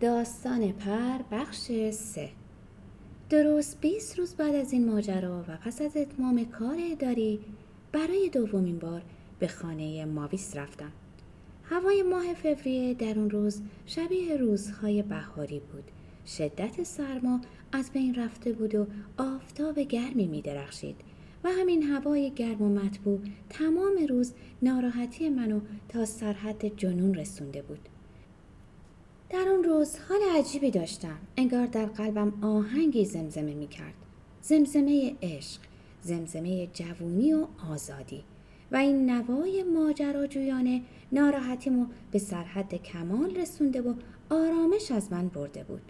داستان پر بخش سه. درست 20 روز بعد از این ماجرا و پس از اتمام کار اداری برای دومین بار به خانه ماویس رفتم. هوای ماه فوریه در اون روز شبیه روزهای بهاری بود. شدت سرما از بین رفته بود و آفتاب گرمی می درخشید و همین هوای گرم و مطبوع تمام روز ناراحتی منو تا سرحد جنون رسونده بود. در اون روز حال عجیبی داشتم. انگار در قلبم آهنگی زمزمه می کرد زمزمه عشق زمزمه جوونی و آزادی. و این نوای ماجراجویانه ناراحتیمو به سرحد کمال رسونده و آرامش از من برده بود.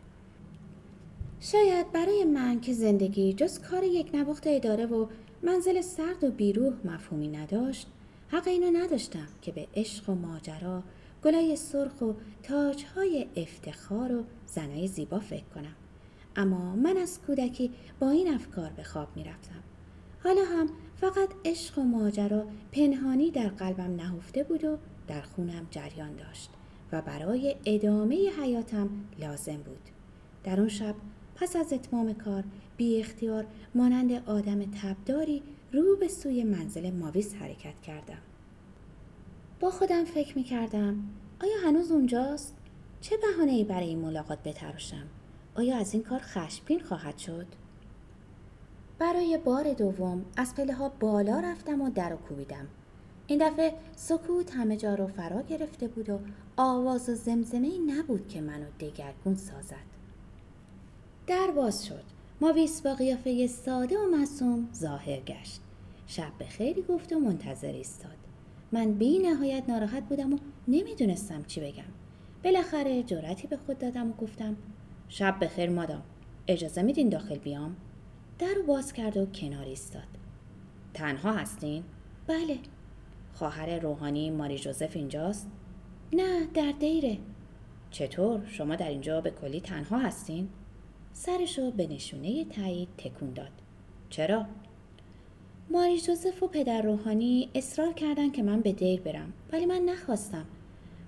شاید برای من که زندگی جز کار یک نواخت اداره و منزل سرد و بیروح مفهومی نداشت حق اینو نداشتم که به عشق و ماجرا گلای سرخ و تاجهای افتخار و زنای زیبا فکر کنم اما من از کودکی با این افکار به خواب می رفتم. حالا هم فقط عشق و ماجرا پنهانی در قلبم نهفته بود و در خونم جریان داشت و برای ادامه حیاتم لازم بود. در اون شب پس از اتمام کار بی اختیار مانند آدم تبداری رو به سوی منزل ماویس حرکت کردم. با خودم فکر می کردم آیا هنوز اونجاست؟ چه بحانه ای برای این ملاقات بتراشم؟ آیا از این کار خشمگین خواهد شد؟ برای بار دوم از پله ها بالا رفتم و در و کوبیدم. این دفعه سکوت همه جا رو فرا گرفته بود و آواز و زمزمه ای نبود که منو دگرگون سازد. در باز شد. ماویس با قیافه ساده و معصوم ظاهر گشت. شب به خیلی گفت و منتظر ایستاد. من بی نهایت ناراحت بودم و نمی‌دونستم چی بگم. بالاخره جرأتی به خود دادم و گفتم شب بخیر مادام. اجازه میدین داخل بیام؟ در رو باز کرد و کنار ایستاد. تنها هستین؟ بله. خواهر روحانی ماری جوزف اینجاست؟ نه در دیره. چطور؟ شما در اینجا به کلی تنها هستین؟ سرش رو به نشونه تایید تکون داد. چرا؟ ماری جوزف و پدر روحانی اصرار کردن که من به دیر برم ولی من نخواستم.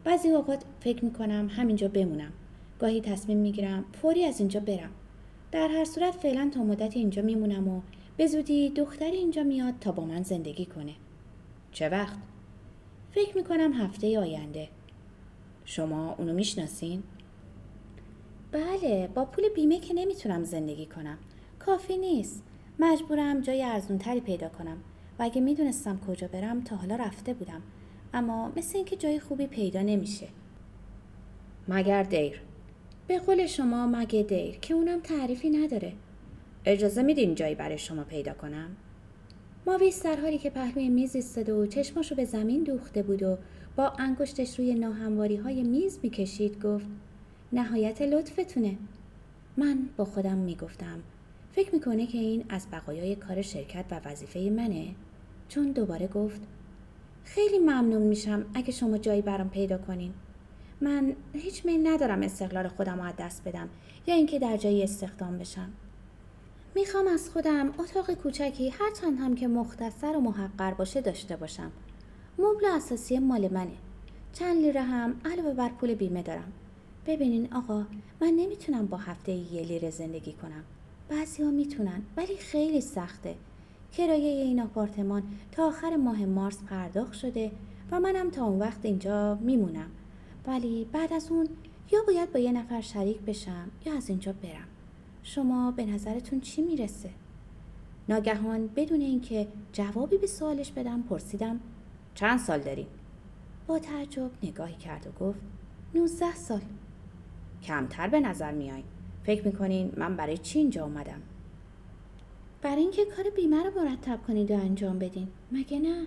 بعضی اوقات فکر می‌کنم همینجا بمونم. گاهی تصمیم می‌گیرم فوری از اینجا برم. در هر صورت فعلا تا مدت اینجا میمونم و به زودی دختری اینجا میاد تا با من زندگی کنه. چه وقت؟ فکر می‌کنم هفته آینده. شما اونو می‌شناسین؟ بله با پول بیمه که نمی‌تونم زندگی کنم کافی نیست مجبورم جای ارزونتری پیدا کنم و اگه می‌دونستم کجا برم تا حالا رفته بودم. اما مثل اینکه جای خوبی پیدا نمیشه. مگر دیر؟ به قول شما مگه دیر که اونم تعریفی نداره. اجازه میدین جایی برای شما پیدا کنم؟ ماویس در حالی که پهلوی میز ایستاده و چشماشو به زمین دوخته بود و با انگشتش روی ناهمواری های میز می‌کشید گفت نهایت لطفتونه. من با خودم می‌گفتم فکر می‌کنه که این از بقایای کار شرکت و وظیفه منه؟ چون دوباره گفت خیلی ممنون میشم اگه شما جایی برام پیدا کنین. من هیچ میل ندارم استقلال خودم رو از دست بدم یا اینکه در جایی استخدام بشم. می‌خوام از خودم اتاق کوچکی هرچند هم که مختصر و محقر باشه داشته باشم. مبل اساسی مال منه. چند لیره هم علاوه بر پول بیمه دارم. ببینین آقا من نمی‌تونم با هفته یه لیره زندگی کنم. بعضی ها می‌تونن ولی خیلی سخته. کرایه این آپارتمان تا آخر ماه مارس پرداخت شده و منم تا اون وقت اینجا میمونم. ولی بعد از اون یا باید با یه نفر شریک بشم یا از اینجا برم. شما به نظرتون چی می‌رسه؟ ناگهان بدون اینکه جوابی به سوالش بدم پرسیدم چند سال داری؟ با تعجب نگاهی کرد و گفت 19 سال. کمتر به نظر میای فکر می‌کنین من برای چی اینجا اومدم؟ برای اینکه کار بیمه رو مرتب کنید و انجام بدین. مگه نه؟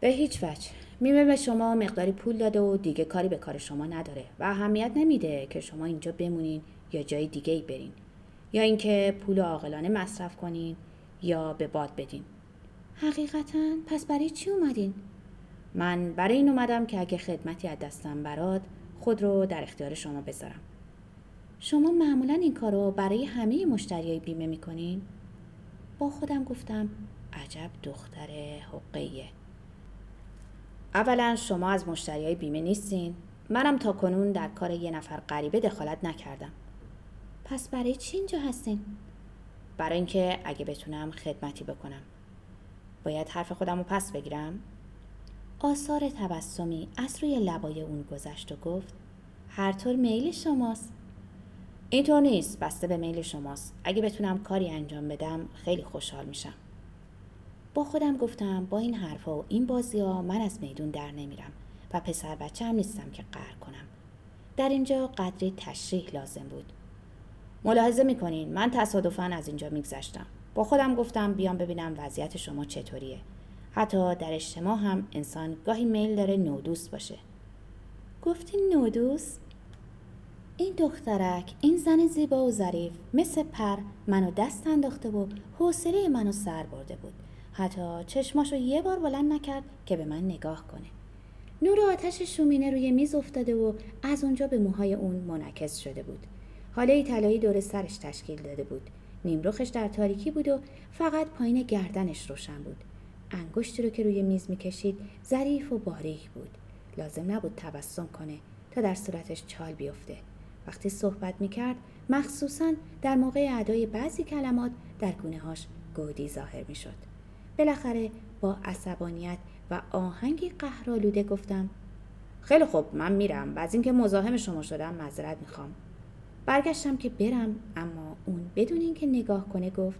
به هیچ وجه. میمه به شما مقداری پول داده و دیگه کاری به کار شما نداره و اهمیت نمیده که شما اینجا بمونین یا جای دیگه ای برین. یا اینکه پول عاقلانه مصرف کنین یا به باد بدین. حقیقتا؟ پس برای چی اومدین؟ من برای این اومدم که اگه خدمتی از دستم براد خود رو در اختیار شما بذارم. شما معمولا این کار رو برای همه مشتریای بیمه می‌کنین؟ با خودم گفتم عجب دختر حقیه اولا شما از مشتریای بیمه نیستین. منم تا کنون در کار یه نفر غریبه دخالت نکردم. پس برای چی اینجا هستین؟ برای اینکه اگه بتونم خدمتی بکنم. باید حرف خودم رو پس بگیرم؟ آثار تبسمی از روی لبای اون گذشت و گفت هر طور میل شماست. اینطور نیست بسته به میل شماست. اگه بتونم کاری انجام بدم خیلی خوشحال میشم. با خودم گفتم با این حرفها و این بازی ها من از میدون در نمیرم و پسر بچه هم نیستم که قهر کنم. در اینجا قدری تشریح لازم بود. ملاحظه می‌کنین من تصادفا از اینجا میگذشتم. با خودم گفتم بیام ببینم وضعیت شما چطوریه. حتی در اجتماع هم انسان گاهی میل داره نودوست باشه. گفتی نودوست این دخترک این زن زیبا و ظریف مثل پر منو دست انداخته و حوصله منو سر برده بود. حتی چشماشو یه بار بلند نکرد که به من نگاه کنه. نور آتش شومینه روی میز افتاده و از اونجا به موهای اون منعکس شده بود. حاله طلایی دور سرش تشکیل داده بود. نیمرخش در تاریکی بود و فقط پایین گردنش روشن بود. انگشتی رو که روی میز می‌کشید ظریف و باریک بود. لازم نبود تبسم کنه تا در صورتش چال بیفته. وقتی صحبت می‌کرد مخصوصا در موقع ادای بعضی کلمات در گونه هاش گودی ظاهر می‌شد. بالاخره با عصبانیت و آهنگی قهرآلوده گفتم خیلی خوب من میرم. و از اینکه مزاحم شما شدم معذرت می‌خوام. برگشتم که برم اما اون بدون اینکه نگاه کنه گفت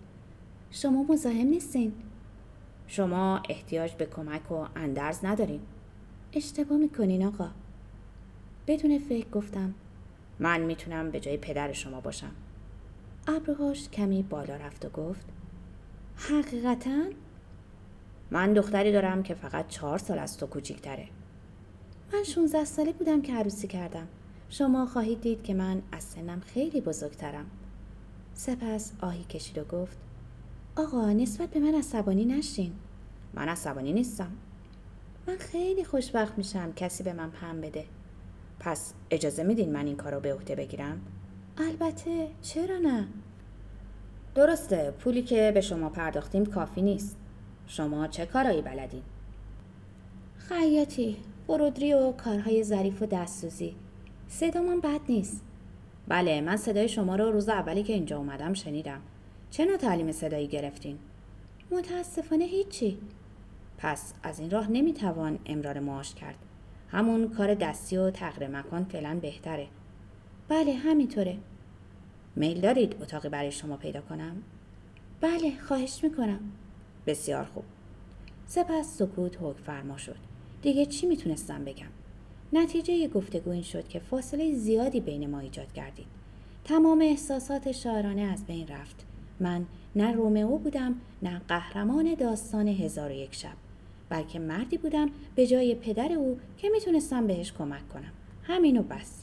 شما مزاحم نیستین. شما احتیاج به کمک و اندرز ندارین. اشتباه می‌کنین آقا. بدون فکر گفتم من می‌تونم به جای پدر شما باشم. ابروهاش کمی بالا رفت و گفت حقیقتا؟ من دختری دارم که فقط چهار سال از تو کوچیکتره. من 16 ساله بودم که عروسی کردم. شما خواهید دید که من از سنم خیلی بزرگترم. سپس آهی کشید و گفت آقا نسبت به من عصبانی نشین. من عصبانی نیستم. من خیلی خوشبخت میشم کسی به من پم بده. پس اجازه میدین من این کار رو به عهده بگیرم؟ البته چرا نه؟ درسته پولی که به شما پرداختیم کافی نیست. شما چه کارایی بلدین؟ خیاطی برودری و کارهای ظریف و دستسوزی. صدامان بد نیست. بله من صدای شما رو روز اولی که اینجا اومدم شنیدم. چه نوع تعلیم صدایی گرفتین؟ متاسفانه هیچی. پس از این راه نمی‌توان امرار معاش کرد. همون کار دستی و تغییر مکان فعلا بهتره. بله همینطوره. میل دارید اتاقی برای شما پیدا کنم؟ بله خواهش می‌کنم. بسیار خوب. سپس سکوت حکم فرما شد. دیگه چی می‌تونستم بگم؟ نتیجه گفتگو این شد که فاصله زیادی بین ما ایجاد گردید تمام احساسات شاعرانه از بین رفت. من نه رومئو بودم نه قهرمان داستان هزار و یک شب. بلکه مردی بودم به جای پدر او که می‌تونستم بهش کمک کنم. همینو بس.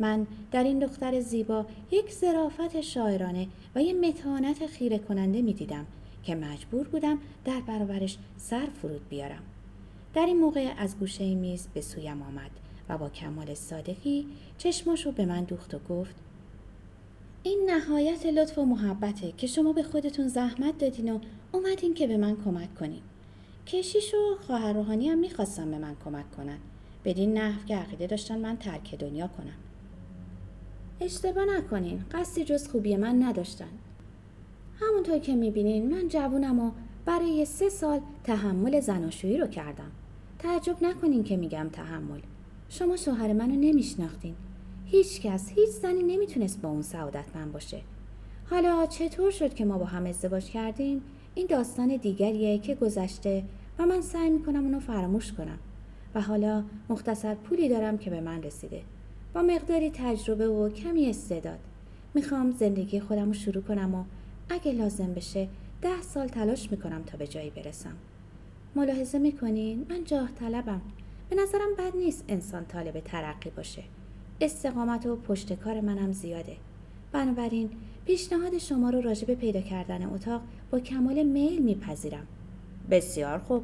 من در این دختر زیبا یک ظرافت شاعرانه و یه متانت خیره کننده می‌دیدم که مجبور بودم در برابرش سر فرود بیارم. در این موقع از گوشه میز به سویم آمد و با کمال صادقی چشماشو به من دوخت و گفت این نهایت لطف و محبته که شما به خودتون زحمت دادین و اومدین که به من کمک کنین. کشیش و خواهر روحانی هم می‌خواستم به من کمک کنن. بدین نحو که عقیده داشتن من ترک دنیا کنم. اشتباه نکنین قصدی جز خوبی من نداشتن. همونطور که می‌بینین من جوونم و برای سه سال تحمل زناشویی رو کردم. تعجب نکنین که میگم تحمل. شما شوهر منو نمیشناختین. هیچ کس هیچ زنی نمی‌تونست با اون سعادتمند باشه. حالا چطور شد که ما با هم ازدواج کردیم؟ این داستان دیگریه که گذشته و من سعی می‌کنم اونو فراموش کنم. و حالا مختصر پولی دارم که به من رسیده. با مقداری تجربه و کمی استعداد. می‌خوام زندگی خودم رو شروع کنم و اگه لازم بشه ده سال تلاش می‌کنم تا به جایی برسم. ملاحظه می‌کنین؟ من جاه طلبم. به نظرم بد نیست انسان طالب ترقی باشه. استقامت و پشت کار منم زیاده. بنابراین پیشنهاد شما رو راجع به پیدا کردن اتاق با کمال میل میپذیرم. بسیار خوب.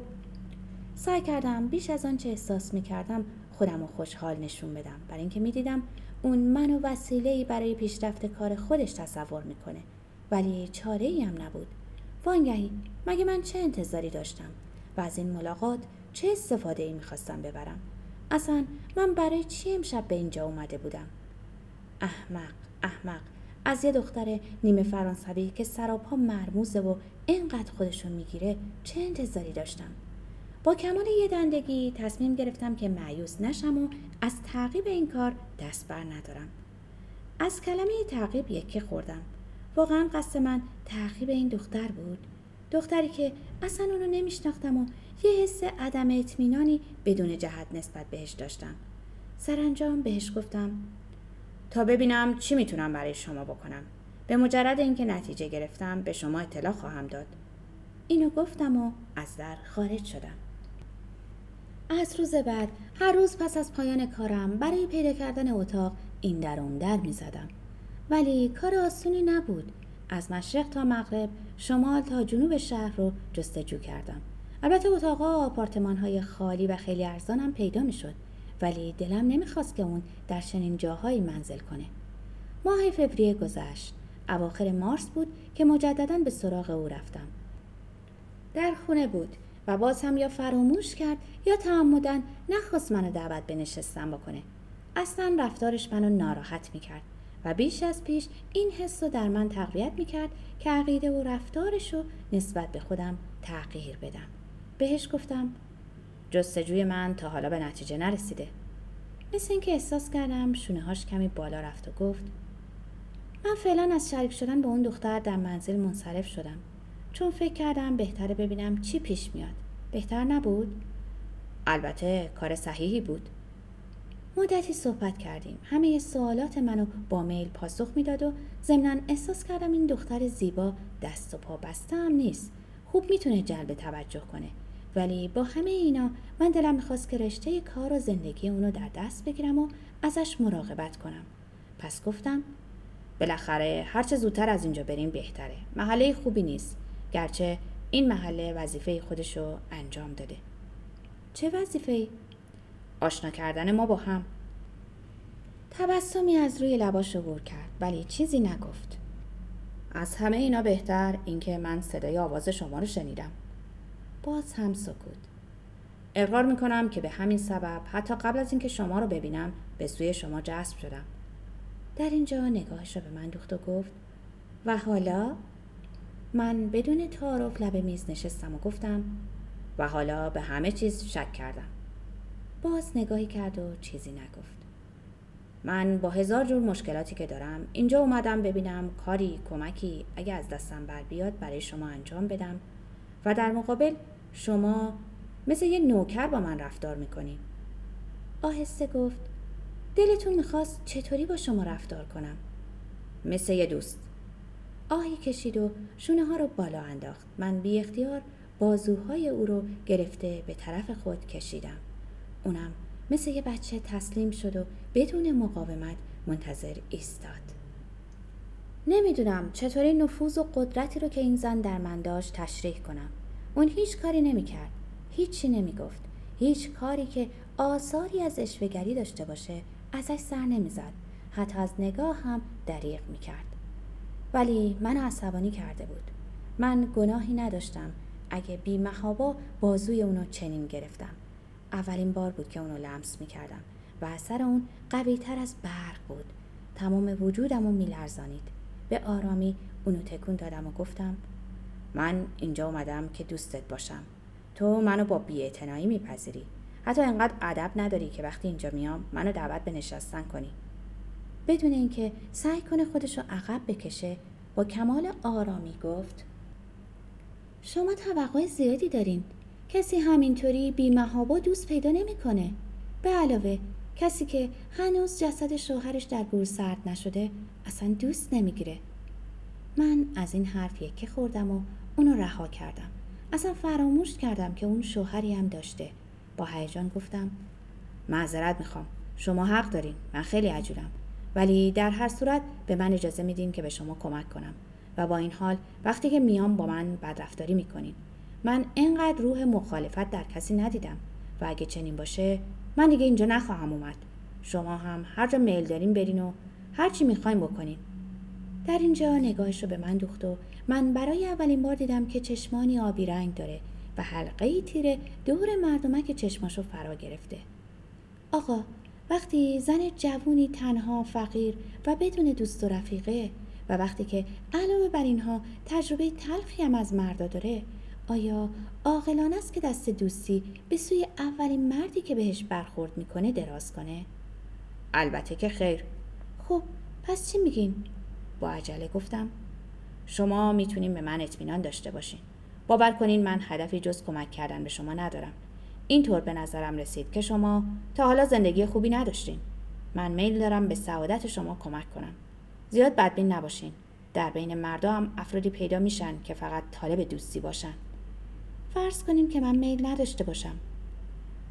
سعی کردم بیش از آنچه احساس می‌کردم خودم رو خوشحال نشون بدم. برای اینکه می‌دیدم اون منو وسیله برای پیشرفت کار خودش تصور می‌کنه. ولی چاره ای هم نبود. وانگهی مگه من چه انتظاری داشتم و از این ملاقات چه استفاده ای می‌خواستم ببرم؟ اصلا من برای چی امشب به اینجا اومده بودم؟ احمق احمق. از یه دختر نیمه فرانسوی که سراپا مرموزه و اینقدر خودشون می‌گیره چه انتظاری داشتم؟ با کمال یه دندگی تصمیم گرفتم که معیوس نشم و از تعقیب این کار دست بر ندارم. از کلمه تعقیب یکی خوردم. واقعا قصد من تعقیب این دختر بود. دختری که اصلا اونو نمیشناختم و یه حس عدم اطمینانی بدون جهت نسبت بهش داشتم. سرانجام بهش گفتم تا ببینم چی می‌تونم برای شما بکنم به مجرد اینکه نتیجه گرفتم به شما اطلاع خواهم داد اینو گفتم و از در خارج شدم از روز بعد هر روز پس از پایان کارم برای پیدا کردن اتاق این در اون در می زدم. ولی کار آسونی نبود. از مشرق تا مغرب، شمال تا جنوب شهر رو جستجو کردم. البته اتاقا آپارتمان های خالی و خیلی ارزانم پیدا می شد. ولی دلم نمی‌خواست که اون در چنین جاهایی منزل کنه. ماه فوریه گذشت. اواخر مارس بود که مجددا به سراغ او رفتم. در خونه بود و باز هم یا فراموش کرد یا تعمدن نخواست منو دعوت به نشستن بکنه. اصلا رفتارش منو ناراحت می‌کرد و بیش از پیش این حس رو در من تقویت می‌کرد که عقیده و رفتارش رو نسبت به خودم تغییر بدم. بهش گفتم جستجوی من تا حالا به نتیجه نرسیده. مثل اینکه احساس کردم شونه هاش کمی بالا رفت و گفت من فعلا از شریک شدن با اون دختر در منزل منصرف شدم. چون فکر کردم بهتره ببینم چی پیش میاد. بهتر نبود؟ البته کار صحیحی بود. مدتی صحبت کردیم. همه سوالات منو با میل پاسخ می‌داد و ضمنا احساس کردم این دختر زیبا دست و پا بسته هم نیست. خوب می‌تونه جلب توجه کنه. ولی با همه اینا من دلم می‌خواست که رشته کار و زندگی اونو در دست بگیرم و ازش مراقبت کنم. پس گفتم بالاخره هرچه زودتر از اینجا بریم بهتره. محله خوبی نیست. گرچه این محله وظیفه خودشو انجام داده. چه وظیفه آشنا کردن ما با هم. تبسمی از روی لباش عبور کرد ولی چیزی نگفت. از همه اینا بهتر اینکه من صدای آواز شما رو شنیدم. باز هم سکوت. اقرار می‌کنم که به همین سبب حتی قبل از اینکه شما رو ببینم به سوی شما جذب شدم. در اینجا نگاهش رو به من دوخت و گفت و حالا؟ من بدون تعارف لب میز نشستم و گفتم و حالا به همه چیز شک کردم. باز نگاهی کرد و چیزی نگفت. من با هزار جور مشکلاتی که دارم اینجا اومدم ببینم کاری کمکی اگه از دستم بر بیاد برای شما انجام بدم و در مقابل شما مثل یه نوکر با من رفتار می‌کنی. آهسته گفت دلتون می‌خواست چطوری با شما رفتار کنم؟ مثل یه دوست. آهی کشید و شونه ها رو بالا انداخت. من بی اختیار بازوهای او رو گرفته به طرف خود کشیدم. اونم مثل یه بچه تسلیم شد و بدون مقاومت منتظر ایستاد. نمی‌دونم چطوری نفوذ و قدرتی رو که این زن در من داشت تشریح کنم. اون هیچ کاری نمی‌کرد. هیچی نمی‌گفت. هیچ کاری که آثاری از اشوهگری داشته باشه ازش سر نمی‌زد. حتی از نگاه هم دریغ می‌کرد. ولی من عصبانی کرده بود. من گناهی نداشتم اگه بی محابا بازوی اونو چنین گرفتم. اولین بار بود که اونو لمس می‌کردم و اثر اون قوی تر از برق بود. تمام وجودم رو میلرزانید. به آرامی اونو تکون دادم و گفتم من اینجا اومدم که دوستت باشم. تو منو با بیاعتنایی میپذیری. حتی انقدر ادب نداری که وقتی اینجا میام منو دعوت به نشستن کنی. بدون اینکه سعی کنه خودش رو عقب بکشه با کمال آرامی گفت شما توقع زیادی دارین. کسی همینطوری بی محابا دوست پیدا نمی‌کنه. به علاوه کسی که هنوز جسد شوهرش در گور سرد نشده اصلا دوست نمی‌گیره. من از این حرف یکی خوردم و اونو رها کردم. اصلا فراموش کردم که اون شوهری هم داشته. با هیجان گفتم معذرت می‌خوام. شما حق دارین. من خیلی عجولم. ولی در هر صورت به من اجازه میدین که به شما کمک کنم. و با این حال وقتی که میام با من بدرفتاری می‌کنین. من انقدر روح مخالفت در کسی ندیدم. و اگه چنین باشه من دیگه اینجا نخواهم اومد. شما هم هر جا میل دارین برین و هر چی می‌خواین بکنین در اینجا نگاهش رو به من دوخت و من برای اولین بار دیدم که چشمانی آبی رنگ داره و حلقه تیره دور مردمک چشماشو فرا گرفته. آقا وقتی زن جوونی تنها فقیر و بدون دوست و رفیقه و وقتی که علاوه بر اینها تجربه تلخی هم از مردا داره آیا عاقلانه است که دست دوستی به سوی اولین مردی که بهش برخورد می‌کنه دراز کنه؟ البته که خیر. خب پس چی میگین؟ با عجله گفتم. شما می‌تونین به من اطمینان داشته باشین. باور کنین من هدفی جز کمک کردن به شما ندارم. اینطور به نظرم رسید که شما تا حالا زندگی خوبی نداشتین. من میل دارم به سعادت شما کمک کنم. زیاد بدبین نباشین. در بین مردا هم افرادی پیدا میشن که فقط طالب دوستی باشن. فرض کنیم که من میل نداشته باشم.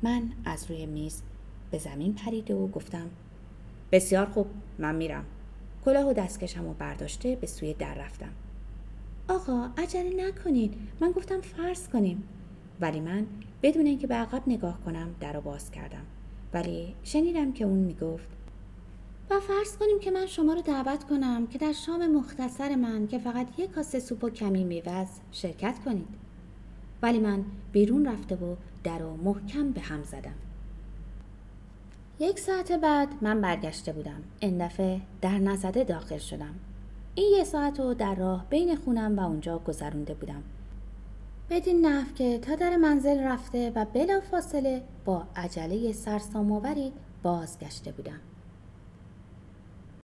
من از روی میز به زمین پریده و گفتم بسیار خوب من میرم. کلاه و دستکشم و برداشته به سوی در رفتم. آقا عجله نکنید من گفتم فرض کنیم. ولی من بدون اینکه به عقب نگاه کنم در رو باز کردم. ولی شنیدم که اون می‌گفت و فرض کنیم که من شما رو دعوت کنم که در شام مختصر من که فقط یک کاسه سوپ و کمی میوه شرکت کنید. ولی من بیرون رفته و در رو محکم به هم زدم. یک ساعت بعد من برگشته بودم. این دفعه در نزده داخل شدم. این یه ساعت رو در راه بین خونم و اونجا گذرونده بودم. بدین نحو که تا در منزل رفته و بلا فاصله با عجله سرسام‌آوری بازگشته بودم.